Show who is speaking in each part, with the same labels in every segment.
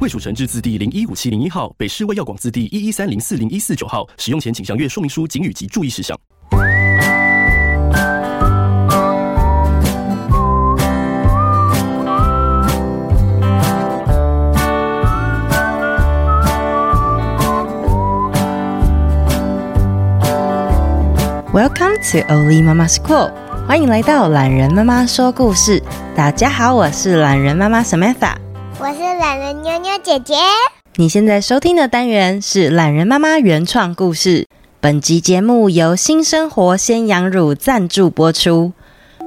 Speaker 1: 卫署成制字第零一五七零一号，北市卫药广字第一一三零四零一四九号。使用前请详阅说明书、警语及注意事项。
Speaker 2: Welcome to Oli Mama School，欢迎来到懒人妈妈说故事。大家好，我是懒人妈妈 Samantha，
Speaker 3: 我是懒人妞妞姐姐。
Speaker 2: 你现在收听的单元是懒人妈妈原创故事。本集节目由新生活鲜羊乳赞助播出。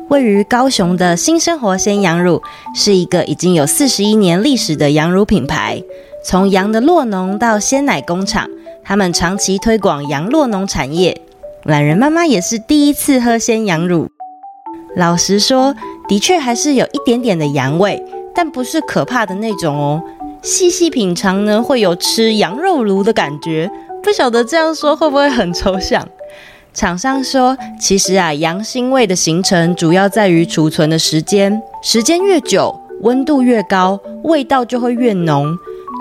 Speaker 2: 位于高雄的新生活鲜羊乳是一个已经有四十一年历史的羊乳品牌，从羊的酪农到鲜奶工厂，他们长期推广羊酪农产业。懒人妈妈也是第一次喝鲜羊乳，老实说，的确还是有一点点的羊味，但不是可怕的那种哦。细细品尝呢，会有吃羊肉炉的感觉。不晓得这样说会不会很抽象？厂商说，其实啊，羊腥味的形成主要在于储存的时间，时间越久，温度越高，味道就会越浓。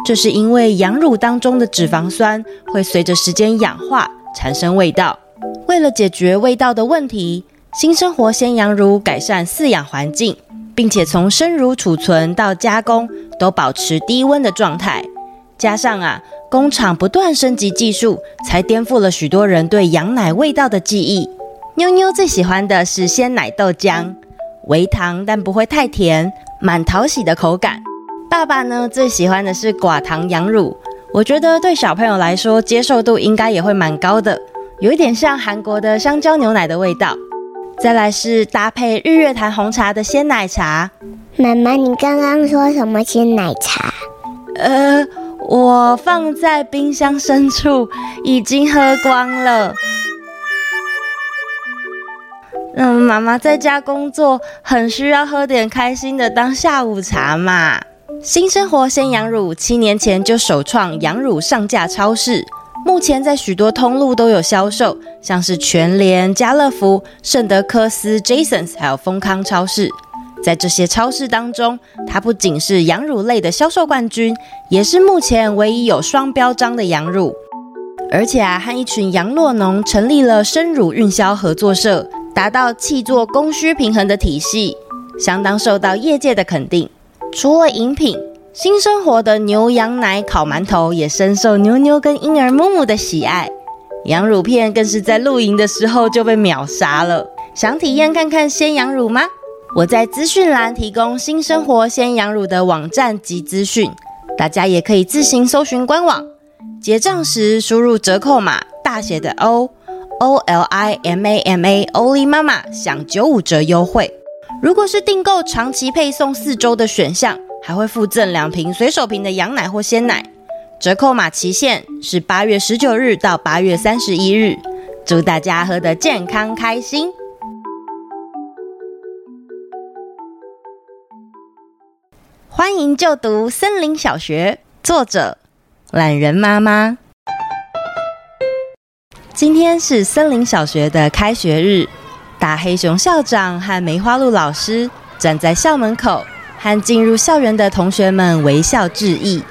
Speaker 2: 这是因为羊乳当中的脂肪酸会随着时间氧化，产生味道。为了解决味道的问题，新生活鲜羊乳改善饲养环境，并且从生乳储存到加工都保持低温的状态。加上啊，工厂不断升级技术，才颠覆了许多人对羊奶味道的记忆。妞妞最喜欢的是鲜奶豆浆，微糖但不会太甜，蛮讨喜的口感。爸爸呢，最喜欢的是寡糖羊乳，我觉得对小朋友来说接受度应该也会蛮高的。有一点像韩国的香蕉牛奶的味道，再来是搭配日月潭红茶的鲜奶茶。
Speaker 3: 妈妈，你刚刚说什么鲜奶茶？
Speaker 2: 呃，我放在冰箱深处，已经喝光了。嗯，妈妈在家工作，很需要喝点开心的当下午茶嘛。新生活鲜羊乳七年前就首创羊乳上架超市。目前在许多通路都有销售，像是全联、家乐福、圣德科斯、Jasons，还有丰康超市。在这些超市当中，它不仅是羊乳类的销售冠军，也是目前唯一有双标章的羊乳。而且啊，和一群羊酪农成立了生乳运销合作社，达到气作供需平衡的体系，相当受到业界的肯定。除了饮品。新生活的牛羊奶烤馒头也深受妞妞跟婴儿木木的喜爱，羊乳片更是在露营的时候就被秒杀了。想体验看看鲜羊乳吗？我在资讯栏提供新生活鲜羊乳的网站及资讯，大家也可以自行搜寻官网。结账时输入折扣码大写的 O O L I M A M A Oli 妈妈享九五折优惠。如果是订购长期配送四周的选项。还会附赠两瓶随手瓶的羊奶或鲜奶，折扣码期限是八月十九日到八月三十一日。祝大家喝得健康开心！欢迎就读森林小学，作者懒人妈妈。今天是森林小学的开学日，大黑熊校长和梅花鹿老师站在校门口。和进入校园的同学们微笑致意。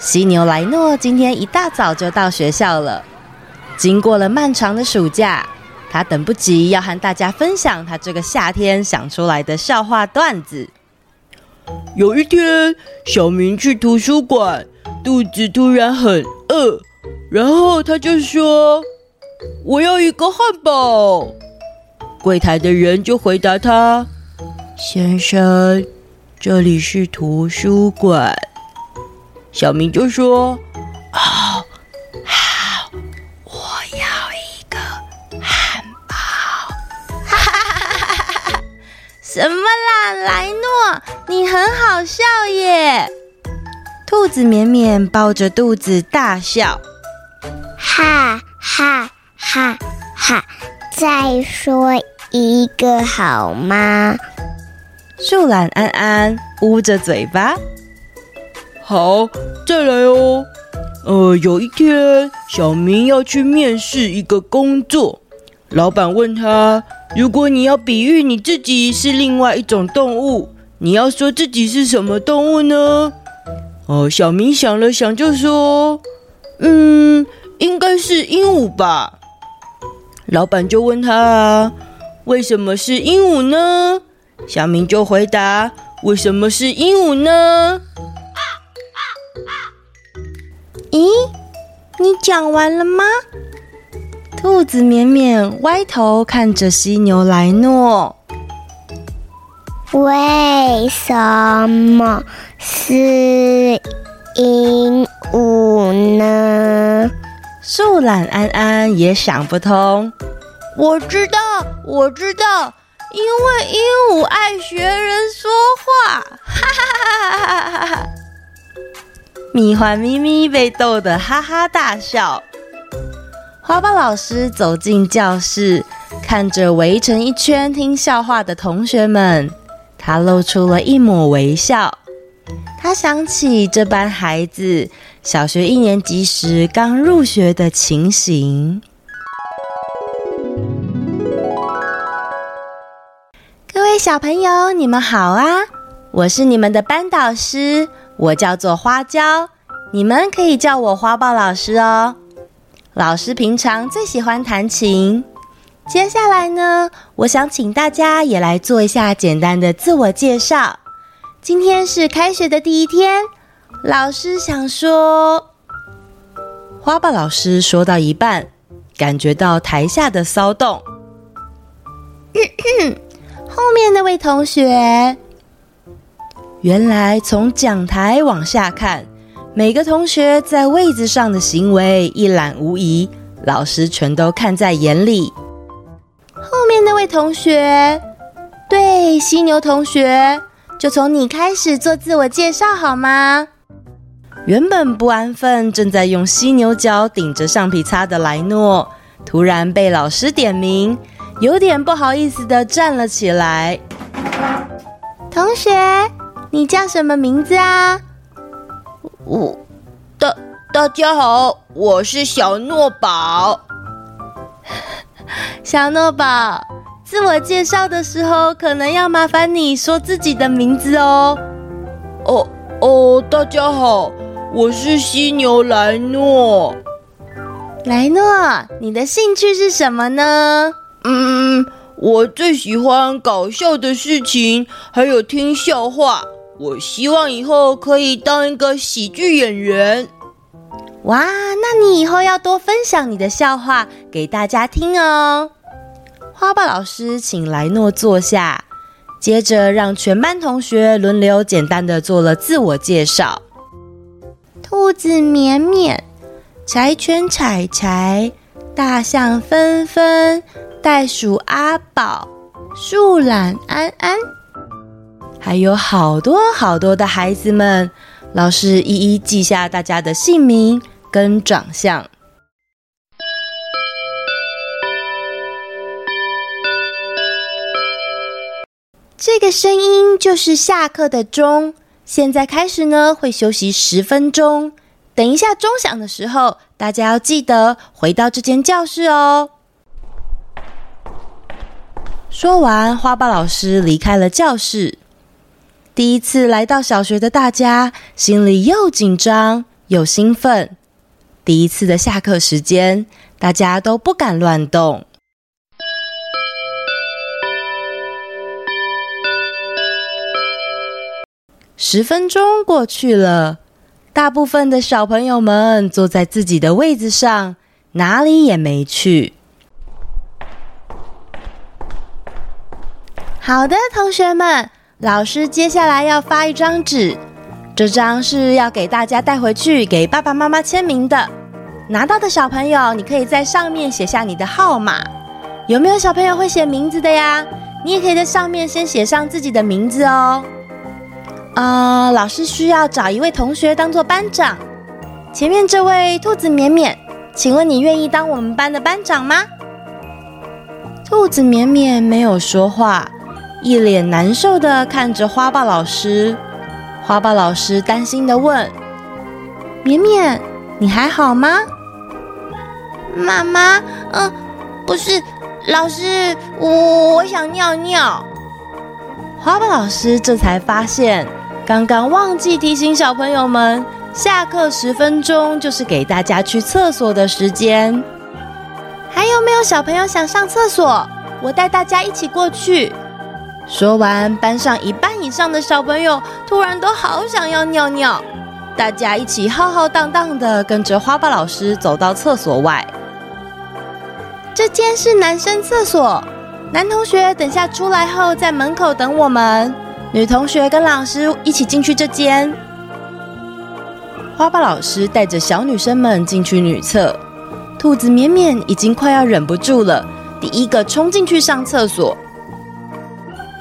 Speaker 2: 犀牛莱诺今天一大早就到学校了。经过了漫长的暑假，他等不及要和大家分享他这个夏天想出来的笑话段子。
Speaker 4: 有一天，小明去图书馆，肚子突然很饿，然后他就说：“我要一个汉堡。”柜台的人就回答他：“先生。”这里是图书馆，小明就说：“哦，好，我要一个汉堡。”
Speaker 2: 哈哈哈哈哈哈！什么啦，莱诺，你很好笑耶！兔子绵绵抱着肚子大笑，
Speaker 3: 哈哈哈哈！再说一个好吗？
Speaker 2: 树懒安安捂着嘴巴。
Speaker 4: 好，再来哦。呃，有一天，小明要去面试一个工作，老板问他：“如果你要比喻你自己是另外一种动物，你要说自己是什么动物呢？”哦，小明想了想，就说：“嗯，应该是鹦鹉吧。”老板就问他：“为什么是鹦鹉呢？”小明就回答：“为什么是鹦鹉呢？”
Speaker 2: 咦，你讲完了吗？兔子绵绵歪头看着犀牛莱诺。
Speaker 3: 为什么是鹦鹉呢？
Speaker 2: 树懒安安也想不通。
Speaker 4: 我知道，我知道，因为鹦鹉爱学人说话。哈哈哈哈哈哈！
Speaker 2: 米环咪咪被逗得哈哈大笑。花豹老师走进教室，看着围成一圈听笑话的同学们。他露出了一抹微笑。他想起这班孩子小学一年级时刚入学的情形。小朋友，你们好啊！我是你们的班导师，我叫做花椒，你们可以叫我花豹老师哦。老师平常最喜欢弹琴。接下来呢，我想请大家也来做一下简单的自我介绍。今天是开学的第一天，老师想说，花豹老师说到一半，感觉到台下的骚动。后面那位同学，原来从讲台往下看，每个同学在位子上的行为一览无遗，老师全都看在眼里。后面那位同学，对，犀牛同学，就从你开始做自我介绍好吗？原本不安分，正在用犀牛角顶着橡皮擦的莱诺，突然被老师点名，有点不好意思的站了起来。同学，你叫什么名字啊？
Speaker 4: 我，大大家好，我是小诺宝。
Speaker 2: 小诺宝，自我介绍的时候，可能要麻烦你说自己的名字哦。
Speaker 4: 哦哦，大家好，我是犀牛莱诺。
Speaker 2: 莱诺，你的兴趣是什么呢？
Speaker 4: 嗯，我最喜欢搞笑的事情，还有听笑话。我希望以后可以当一个喜剧演员。
Speaker 2: 哇，那你以后要多分享你的笑话给大家听哦。花豹老师请莱诺坐下，接着让全班同学轮流简单的做了自我介绍。兔子绵绵，柴犬柴柴，大象纷纷，袋鼠阿宝，树懒安安，还有好多好多的孩子们。老师一一记下大家的姓名跟长相。这个声音就是下课的钟。现在开始呢，会休息十分钟。等一下钟响的时候，大家要记得回到这间教室哦。说完，花豹老师离开了教室。第一次来到小学的大家，心里又紧张又兴奋。第一次的下课时间，大家都不敢乱动。十分钟过去了，大部分的小朋友们坐在自己的位子上，哪里也没去。好的，同学们。老师接下来要发一张纸，这张是要给大家带回去给爸爸妈妈签名的。拿到的小朋友，你可以在上面写下你的号码。有没有小朋友会写名字的呀？你也可以在上面先写上自己的名字哦。呃，老师需要找一位同学当做班长。前面这位兔子绵绵，请问你愿意当我们班的班长吗？”兔子绵绵没有说话，一脸难受的看着花豹老师。花豹老师担心的问：“绵绵，你还好吗？”
Speaker 3: 妈妈，嗯，不是，老师，我我想尿尿。
Speaker 2: 花豹老师这才发现，刚刚忘记提醒小朋友们，下课十分钟就是给大家去厕所的时间。还有没有小朋友想上厕所？我带大家一起过去。说完，班上一半以上的小朋友突然都好想要尿尿，大家一起浩浩荡荡的跟着花豹老师走到厕所外。这间是男生厕所，男同学等下出来后在门口等我们。女同学跟老师一起进去这间。花豹老师带着小女生们进去女厕，兔子绵绵已经快要忍不住了，第一个冲进去上厕所。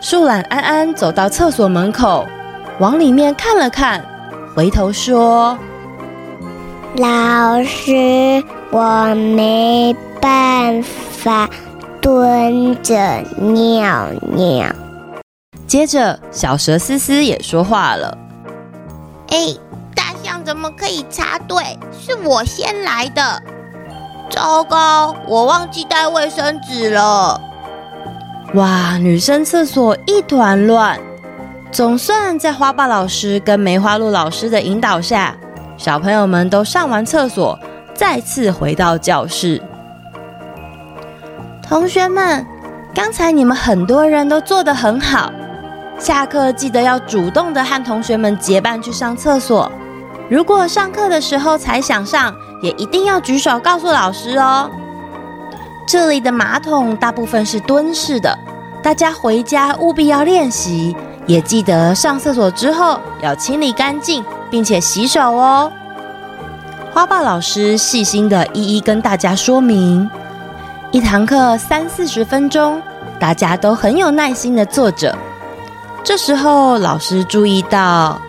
Speaker 2: 树懒安安走到厕所门口，往里面看了看，回头说：“
Speaker 3: 老师，我没。”办法蹲着尿尿。
Speaker 2: 接着，小蛇思思也说话了：“
Speaker 3: 哎，大象怎么可以插队？是我先来的。糟糕，我忘记带卫生纸了。”
Speaker 2: 哇，女生厕所一团乱。总算在花豹老师跟梅花鹿老师的引导下，小朋友们都上完厕所，再次回到教室。同学们，刚才你们很多人都做得很好。下课记得要主动的和同学们结伴去上厕所。如果上课的时候才想上，也一定要举手告诉老师哦。这里的马桶大部分是蹲式的，大家回家务必要练习，也记得上厕所之后要清理干净，并且洗手哦。花豹老师细心的一一跟大家说明。一堂课三四十分钟，大家都很有耐心的坐着。这时候，老师注意到，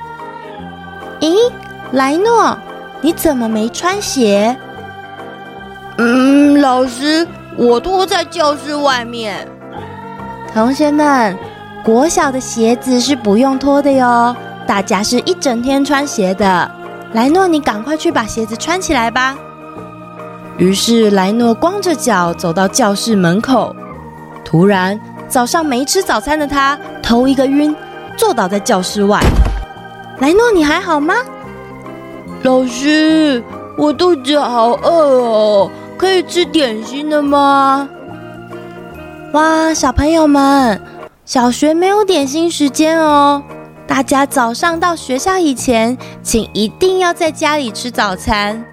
Speaker 2: 咦，莱诺，你怎么没穿鞋？
Speaker 4: 嗯，老师，我脱在教室外面。
Speaker 2: 同学们，国小的鞋子是不用脱的哟，大家是一整天穿鞋的。莱诺，你赶快去把鞋子穿起来吧。于是莱诺光着脚走到教室门口，突然早上没吃早餐的他头一个晕，坐倒在教室外。莱诺，你还好吗？
Speaker 4: 老师，我肚子好饿哦，可以吃点心了吗？
Speaker 2: 哇，小朋友们，小学没有点心时间哦，大家早上到学校以前，请一定要在家里吃早餐。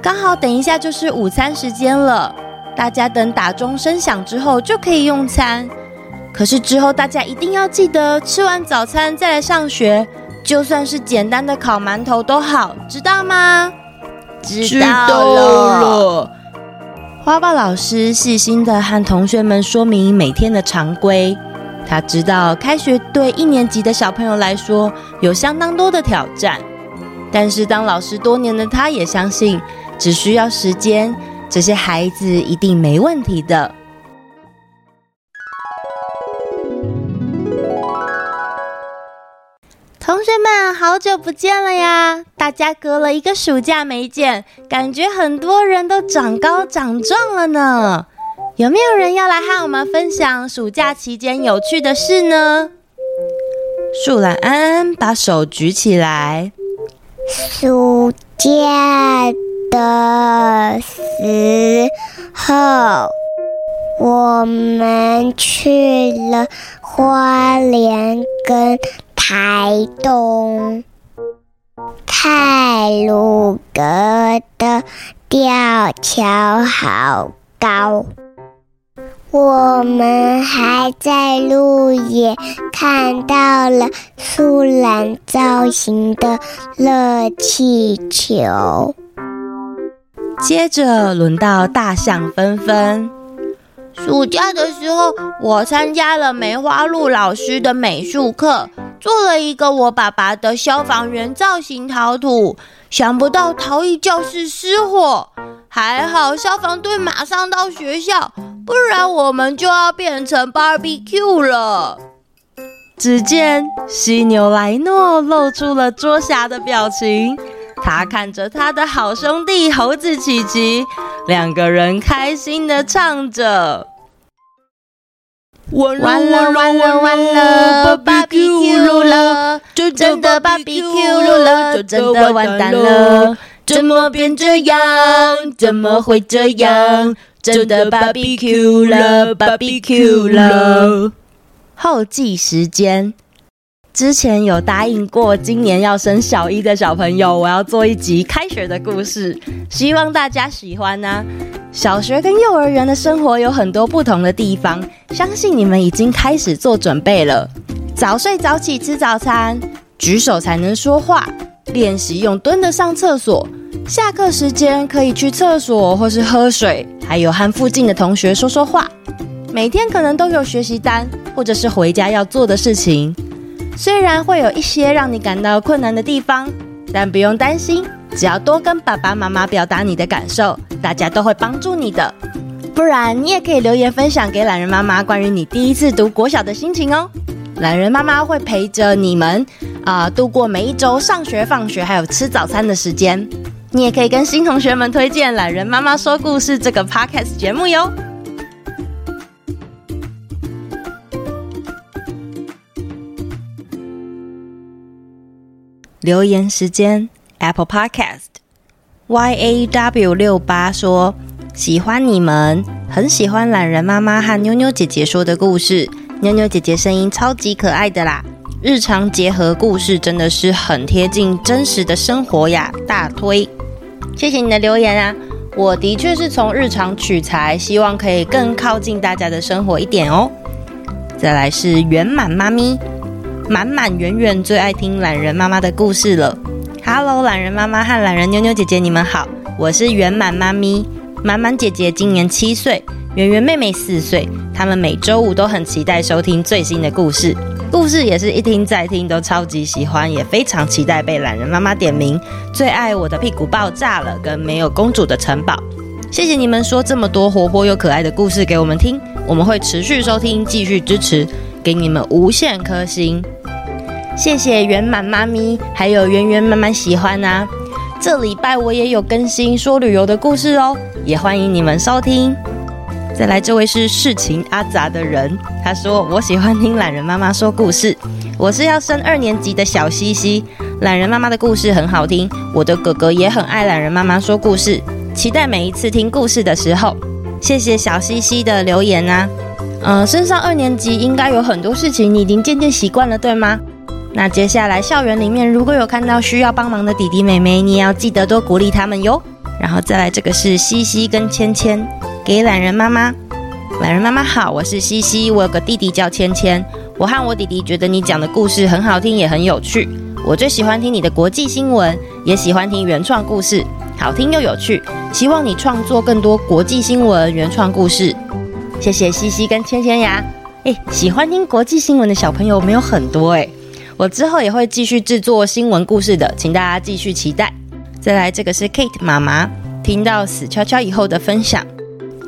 Speaker 2: 刚好等一下就是午餐时间了，大家等打钟声响之后就可以用餐。可是之后大家一定要记得吃完早餐再来上学，就算是简单的烤馒头都好，知道吗？
Speaker 3: 知道了。
Speaker 2: 花豹老师细心的和同学们说明每天的常规，他知道开学对一年级的小朋友来说有相当多的挑战，但是当老师多年的他也相信。只需要时间，这些孩子一定没问题的。好久不见了呀！大家隔了一个暑假没见，感觉很多人都长高长壮了呢。有没有人要来和我们分享暑假期间有趣的事呢？树懒安安把手举起来。
Speaker 3: 暑假。的时候，我们去了花莲跟台东，泰鲁阁的吊桥好高。我们还在路野看到了树懒造型的热气球。
Speaker 2: 接着轮到大象纷纷。
Speaker 3: 暑假的时候，我参加了梅花鹿老师的美术课，做了一个我爸爸的消防员造型陶土。想不到陶艺教室失火，还好消防队马上到学校，不然我们就要变成 barbecue 了。
Speaker 2: 只见犀牛莱诺露出了捉虾的表情，他看着他的好兄弟猴子琪琪，两个人开心的唱着。
Speaker 4: 完了
Speaker 3: 完了完了，barbecue 了，真的 barbecue 了，就真的完蛋了。怎么变这样？怎么会这样？真的 barbecue 了，barbecue 了。
Speaker 2: 后记时间。之前有答应过，今年要升小一的小朋友，我要做一集开学的故事，希望大家喜欢呢、小学跟幼儿园的生活有很多不同的地方，相信你们已经开始做准备了。早睡早起吃早餐，举手才能说话，练习用蹲的上厕所。下课时间可以去厕所或是喝水，还有和附近的同学说说话。每天可能都有学习单，或者是回家要做的事情。虽然会有一些让你感到困难的地方，但不用担心，只要多跟爸爸妈妈表达你的感受，大家都会帮助你的。不然，你也可以留言分享给懒人妈妈关于你第一次读国小的心情哦。懒人妈妈会陪着你们啊、度过每一周上学、放学还有吃早餐的时间。你也可以跟新同学们推荐《懒人妈妈说故事》这个 podcast 节目哟。留言时间，Apple Podcast Y A W 六八说喜欢你们，很喜欢懒人妈妈和妞妞姐姐说的故事，妞妞姐姐声音超级可爱的啦，日常结合故事真的是很贴近真实的生活呀，大推！谢谢你的留言啊，我的确是从日常取材，希望可以更靠近大家的生活一点哦。再来是圆满妈咪。满满圆圆最爱听懒人妈妈的故事了。Hello，榄仁妈妈和懒人妞妞姐姐，你们好，我是圆满妈咪。满满姐姐今年七岁，圆圆妹妹四岁。他们每周五都很期待收听最新的故事，故事也是一听再听都超级喜欢，也非常期待被懒人妈妈点名。最爱我的屁股爆炸了，跟没有公主的城堡。谢谢你们说这么多活泼又可爱的故事给我们听，我们会持续收听，继续支持。给你们无限颗星，谢谢圆满妈咪，还有圆圆妈妈喜欢啊！这礼拜我也有更新说旅游的故事哦，也欢迎你们收听。再来，这位是事情阿杂的人，他说我喜欢听懒人妈妈说故事，我是要升二年级的小西西，懒人妈妈的故事很好听，我的哥哥也很爱懒人妈妈说故事，期待每一次听故事的时候。谢谢小西西的留言啊。嗯，升上二年级应该有很多事情你已经渐渐习惯了，对吗？那接下来校园里面如果有看到需要帮忙的弟弟妹妹，你也要记得多鼓励他们哟。然后再来这个是西西跟芊芊，给懒人妈妈。懒人妈妈好，我是西西，我有个弟弟叫芊芊。我和我弟弟觉得你讲的故事很好听，也很有趣。我最喜欢听你的国际新闻，也喜欢听原创故事，好听又有趣。希望你创作更多国际新闻原创故事。谢谢西西跟芊芊呀，哎，喜欢听国际新闻的小朋友没有很多哎，我之后也会继续制作新闻故事的，请大家继续期待。再来，这个是 Kate 妈妈听到死翘翘以后的分享。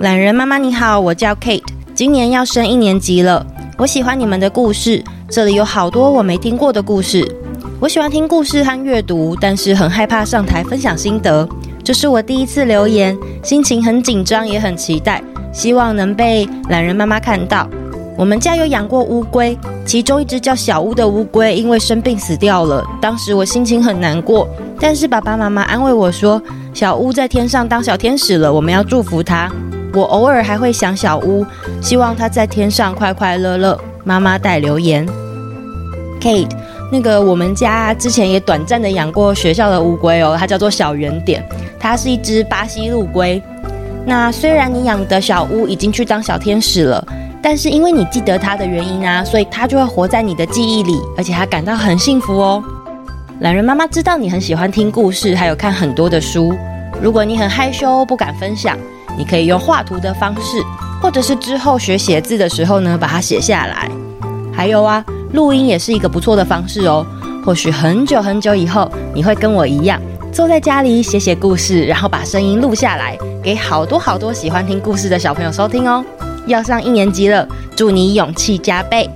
Speaker 2: 懒人妈妈你好，我叫 Kate，今年要升一年级了。我喜欢你们的故事，这里有好多我没听过的故事。我喜欢听故事和阅读，但是很害怕上台分享心得。这是我第一次留言，心情很紧张，也很期待。希望能被懒人妈妈看到。我们家有养过乌龟，其中一只叫小乌的乌龟因为生病死掉了。当时我心情很难过，但是爸爸妈妈安慰我说，小乌在天上当小天使了，我们要祝福它。我偶尔还会想小乌，希望它在天上快快乐乐。妈妈带留言，Kate，那个我们家之前也短暂的养过学校的乌龟哦，它叫做小圆点，它是一只巴西陆龟。那虽然你养的小乌已经去当小天使了，但是因为你记得它的原因啊，所以它就会活在你的记忆里，而且它感到很幸福哦。懒人妈妈知道你很喜欢听故事，还有看很多的书。如果你很害羞不敢分享，你可以用画图的方式，或者是之后学写字的时候呢，把它写下来。还有啊，录音也是一个不错的方式哦。或许很久很久以后，你会跟我一样。坐在家里写写故事，然后把声音录下来，给好多好多喜欢听故事的小朋友收听哦。要上一年级了，祝你勇气加倍。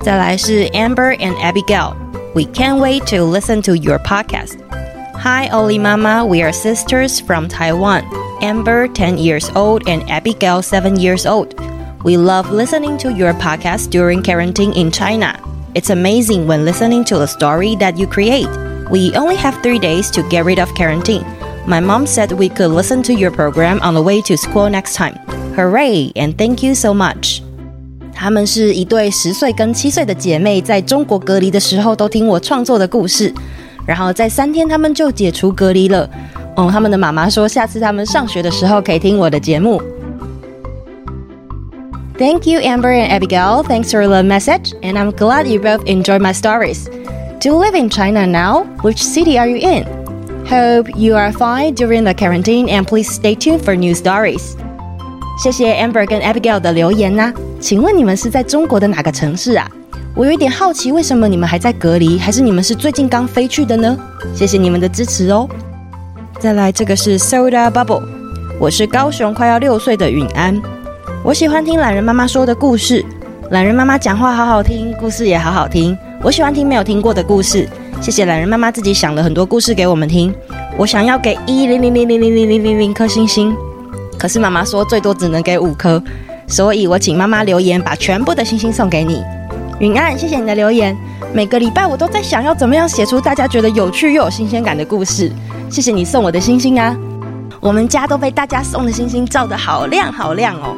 Speaker 2: 再来是 Amber and Abigail，We can't wait to listen to your podcast. Hi, Oli Mama, we are sisters from Taiwan. Amber, 10 years old, and Abigail, 7 years old. We love listening to your podcast during quarantine in China. It's amazing when listening to the story that you create. We only have three days to get rid of quarantine. My mom said we could listen to your program on the way to school next time. Hooray! And thank you so much. 她们是一对十岁跟七岁的姐妹，在中国隔离的时候都听我创作的故事，然后在三天她们就解除隔离了。嗯，他们的妈妈说，下次他们上学的时候可以听我的节目。Thank you, Amber and Abigail. Thanks for the message, and I'm glad you both enjoy my stories. Do you live in China now? Which city are you in? Hope you are fine during the quarantine, and please stay tuned for new stories. 谢谢 Amber 跟 Abigail 的留言呐、请问你们是在中国的哪个城市啊？我有一点好奇，为什么你们还在隔离？还是你们是最近刚飞去的呢？谢谢你们的支持哦。再来，这个是 Soda Bubble，我是高雄快要六岁的允安。我喜欢听懒人妈妈说的故事，懒人妈妈讲话好好听，故事也好好听。我喜欢听没有听过的故事，谢谢懒人妈妈自己想了很多故事给我们听。我想要给一零零零零零零零零零颗星星，可是妈妈说最多只能给五颗，所以我请妈妈留言把全部的星星送给你。允安，谢谢你的留言。每个礼拜我都在想要怎么样写出大家觉得有趣又有新鲜感的故事，谢谢你送我的星星啊！我们家都被大家送的星星照得好亮好亮哦。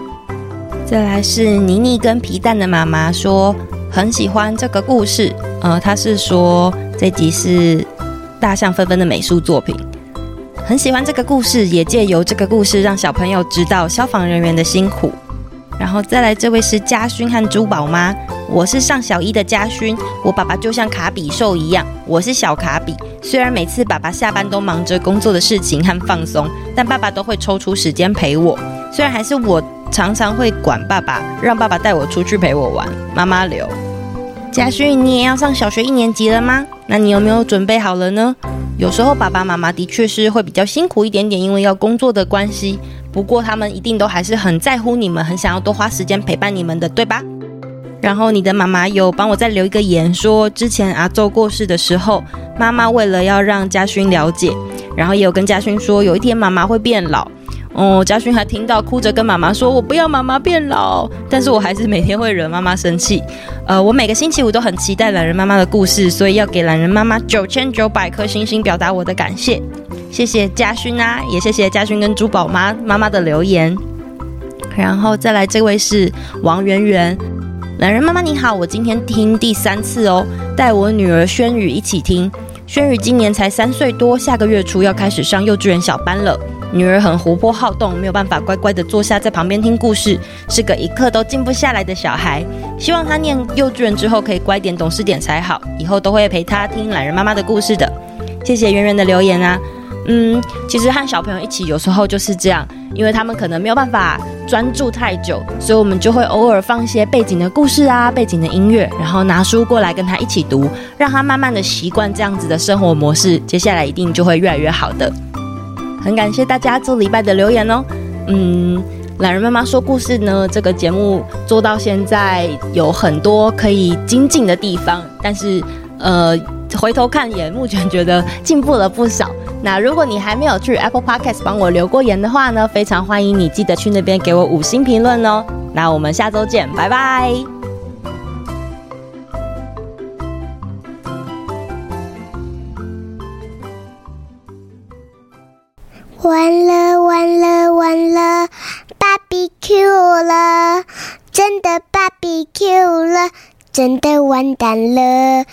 Speaker 2: 再来是妮妮跟皮蛋的妈妈说很喜欢这个故事，呃，他是说这集是大象纷纷的美术作品，很喜欢这个故事，也借由这个故事让小朋友知道消防人员的辛苦。然后再来这位是家勋和珠宝妈，我是上小一的家勋，我爸爸就像卡比兽一样，我是小卡比。虽然每次爸爸下班都忙着工作的事情和放松，但爸爸都会抽出时间陪我。虽然还是我。常常会管爸爸，让爸爸带我出去陪我玩。妈妈留，嘉勋，你也要上小学一年级了吗？那你有没有准备好了呢？有时候爸爸妈妈的确是会比较辛苦一点点，因为要工作的关系。不过他们一定都还是很在乎你们，很想要多花时间陪伴你们的，对吧？然后你的妈妈有帮我再留一个言，说之前阿周过世的时候，妈妈为了要让嘉勋了解，然后也有跟嘉勋说，有一天妈妈会变老。哦，嘉勋还听到哭着跟妈妈说：“我不要妈妈变老。”但是我还是每天会惹妈妈生气。呃，我每个星期五都很期待懒人妈妈的故事，所以要给懒人妈妈九千九百颗星星，表达我的感谢。谢谢嘉勋啊，也谢谢嘉勋跟珠宝妈妈妈的留言。然后再来这位是王圆圆，懒人妈妈你好，我今天听第三次哦，带我女儿轩宇一起听。轩宇今年才三岁多，下个月初要开始上幼稚园小班了。女儿很活泼好动，没有办法乖乖的坐下在旁边听故事，是个一刻都静不下来的小孩。希望她念幼稚园之后可以乖点、懂事点才好，以后都会陪她听懒人妈妈的故事的。谢谢圆圆的留言啊。嗯，其实和小朋友一起有时候就是这样，因为他们可能没有办法专注太久，所以我们就会偶尔放一些背景的故事啊、背景的音乐，然后拿书过来跟他一起读，让他慢慢的习惯这样子的生活模式，接下来一定就会越来越好的。很感谢大家这礼拜的留言哦。嗯，懒人妈妈说故事呢，这个节目做到现在有很多可以精进的地方，但是呃，回头看也目前觉得进步了不少。那如果你还没有去 Apple Podcast 帮我留过言的话呢，非常欢迎你记得去那边给我五星评论哦。那我们下周见，拜拜。
Speaker 3: 完了完了完了，BBQ 了，真的 BBQ 了，真的完蛋了，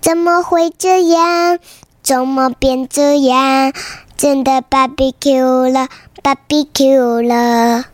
Speaker 3: 怎么会这样？怎么变这样？真的 BBQ 了，BBQ 了。